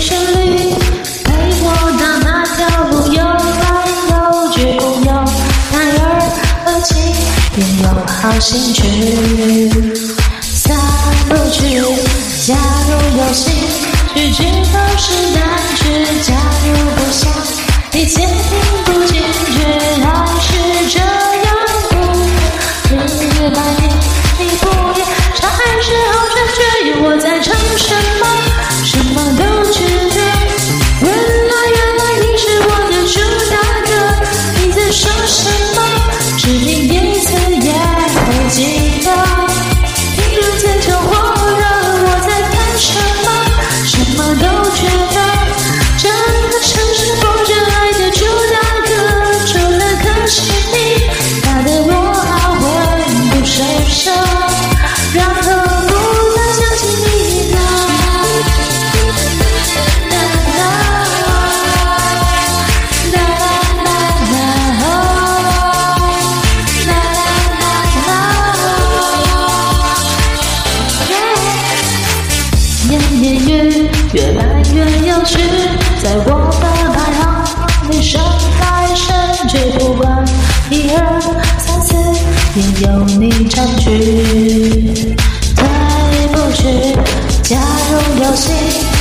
旋律陪我到那条路又来又去，不要太儿戏，有好心去散不去。假如有心，去知道是。越来越有趣，在我的排行里，升来甚去，不管一二三四，也有你占据。对不起，加入游戏，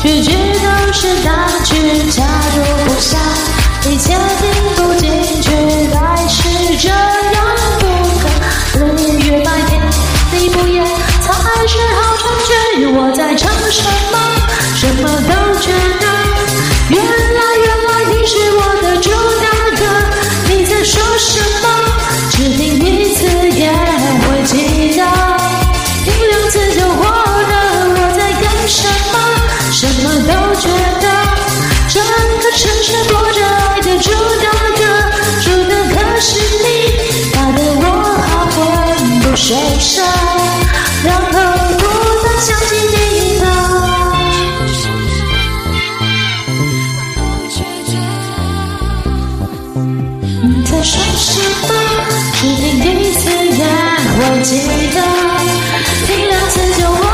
句句都是大句，假如不想一切。受伤，然后不再想起你的。你在说什么？一次一次也我记得，凭两次就忘。